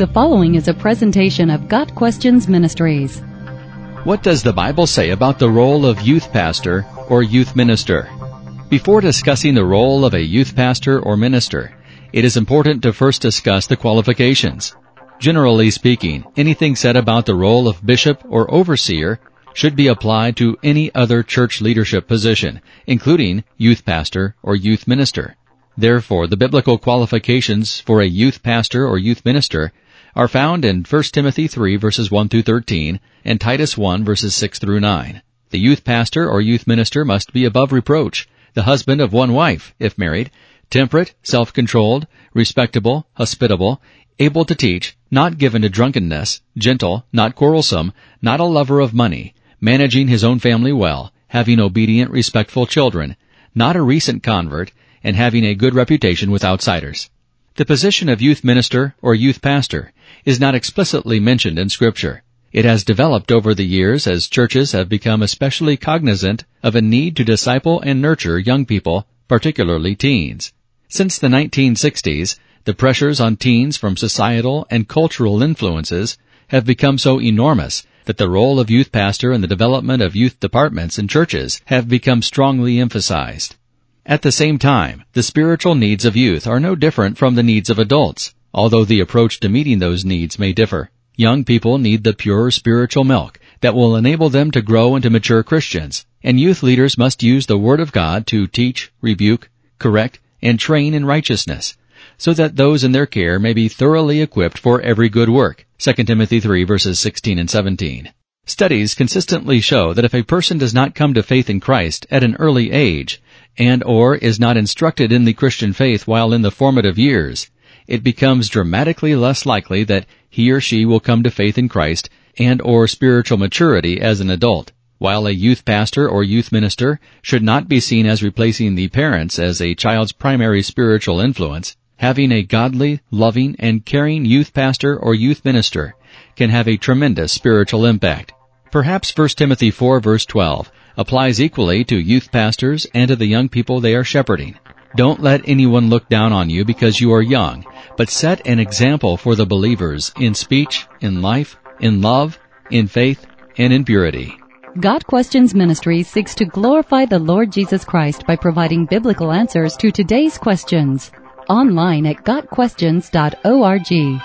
The following is a presentation of Got Questions Ministries. What does the Bible say about the role of youth pastor or youth minister? Before discussing the role of a youth pastor or minister, it is important to first discuss the qualifications. Generally speaking, anything said about the role of bishop or overseer should be applied to any other church leadership position, including youth pastor or youth minister. Therefore, the biblical qualifications for a youth pastor or youth minister are found in 1 Timothy 3 verses 1 through 13 and Titus 1 verses 6 through 9. The youth pastor or youth minister must be above reproach, the husband of one wife, if married, temperate, self-controlled, respectable, hospitable, able to teach, not given to drunkenness, gentle, not quarrelsome, not a lover of money, managing his own family well, having obedient, respectful children, not a recent convert, and having a good reputation with outsiders. The position of youth minister or youth pastor is not explicitly mentioned in scripture. It has developed over the years as churches have become especially cognizant of a need to disciple and nurture young people, particularly teens. Since the 1960s, the pressures on teens from societal and cultural influences have become so enormous that the role of youth pastor and the development of youth departments in churches have become strongly emphasized. At the same time, the spiritual needs of youth are no different from the needs of adults, although the approach to meeting those needs may differ. Young people need the pure spiritual milk that will enable them to grow into mature Christians, and youth leaders must use the Word of God to teach, rebuke, correct, and train in righteousness, so that those in their care may be thoroughly equipped for every good work. 2 Timothy 3 verses 16 and 17. Studies consistently show that if a person does not come to faith in Christ at an early age, and or is not instructed in the Christian faith while in the formative years, it becomes dramatically less likely that he or she will come to faith in Christ and or spiritual maturity as an adult. While a youth pastor or youth minister should not be seen as replacing the parents as a child's primary spiritual influence, having a godly, loving, and caring youth pastor or youth minister can have a tremendous spiritual impact. Perhaps 1 Timothy 4 verse 12 applies equally to youth pastors and to the young people they are shepherding. Don't let anyone look down on you because you are young, but set an example for the believers in speech, in life, in love, in faith, and in purity. Got Questions Ministry seeks to glorify the Lord Jesus Christ by providing biblical answers to today's questions. Online at GotQuestions.org.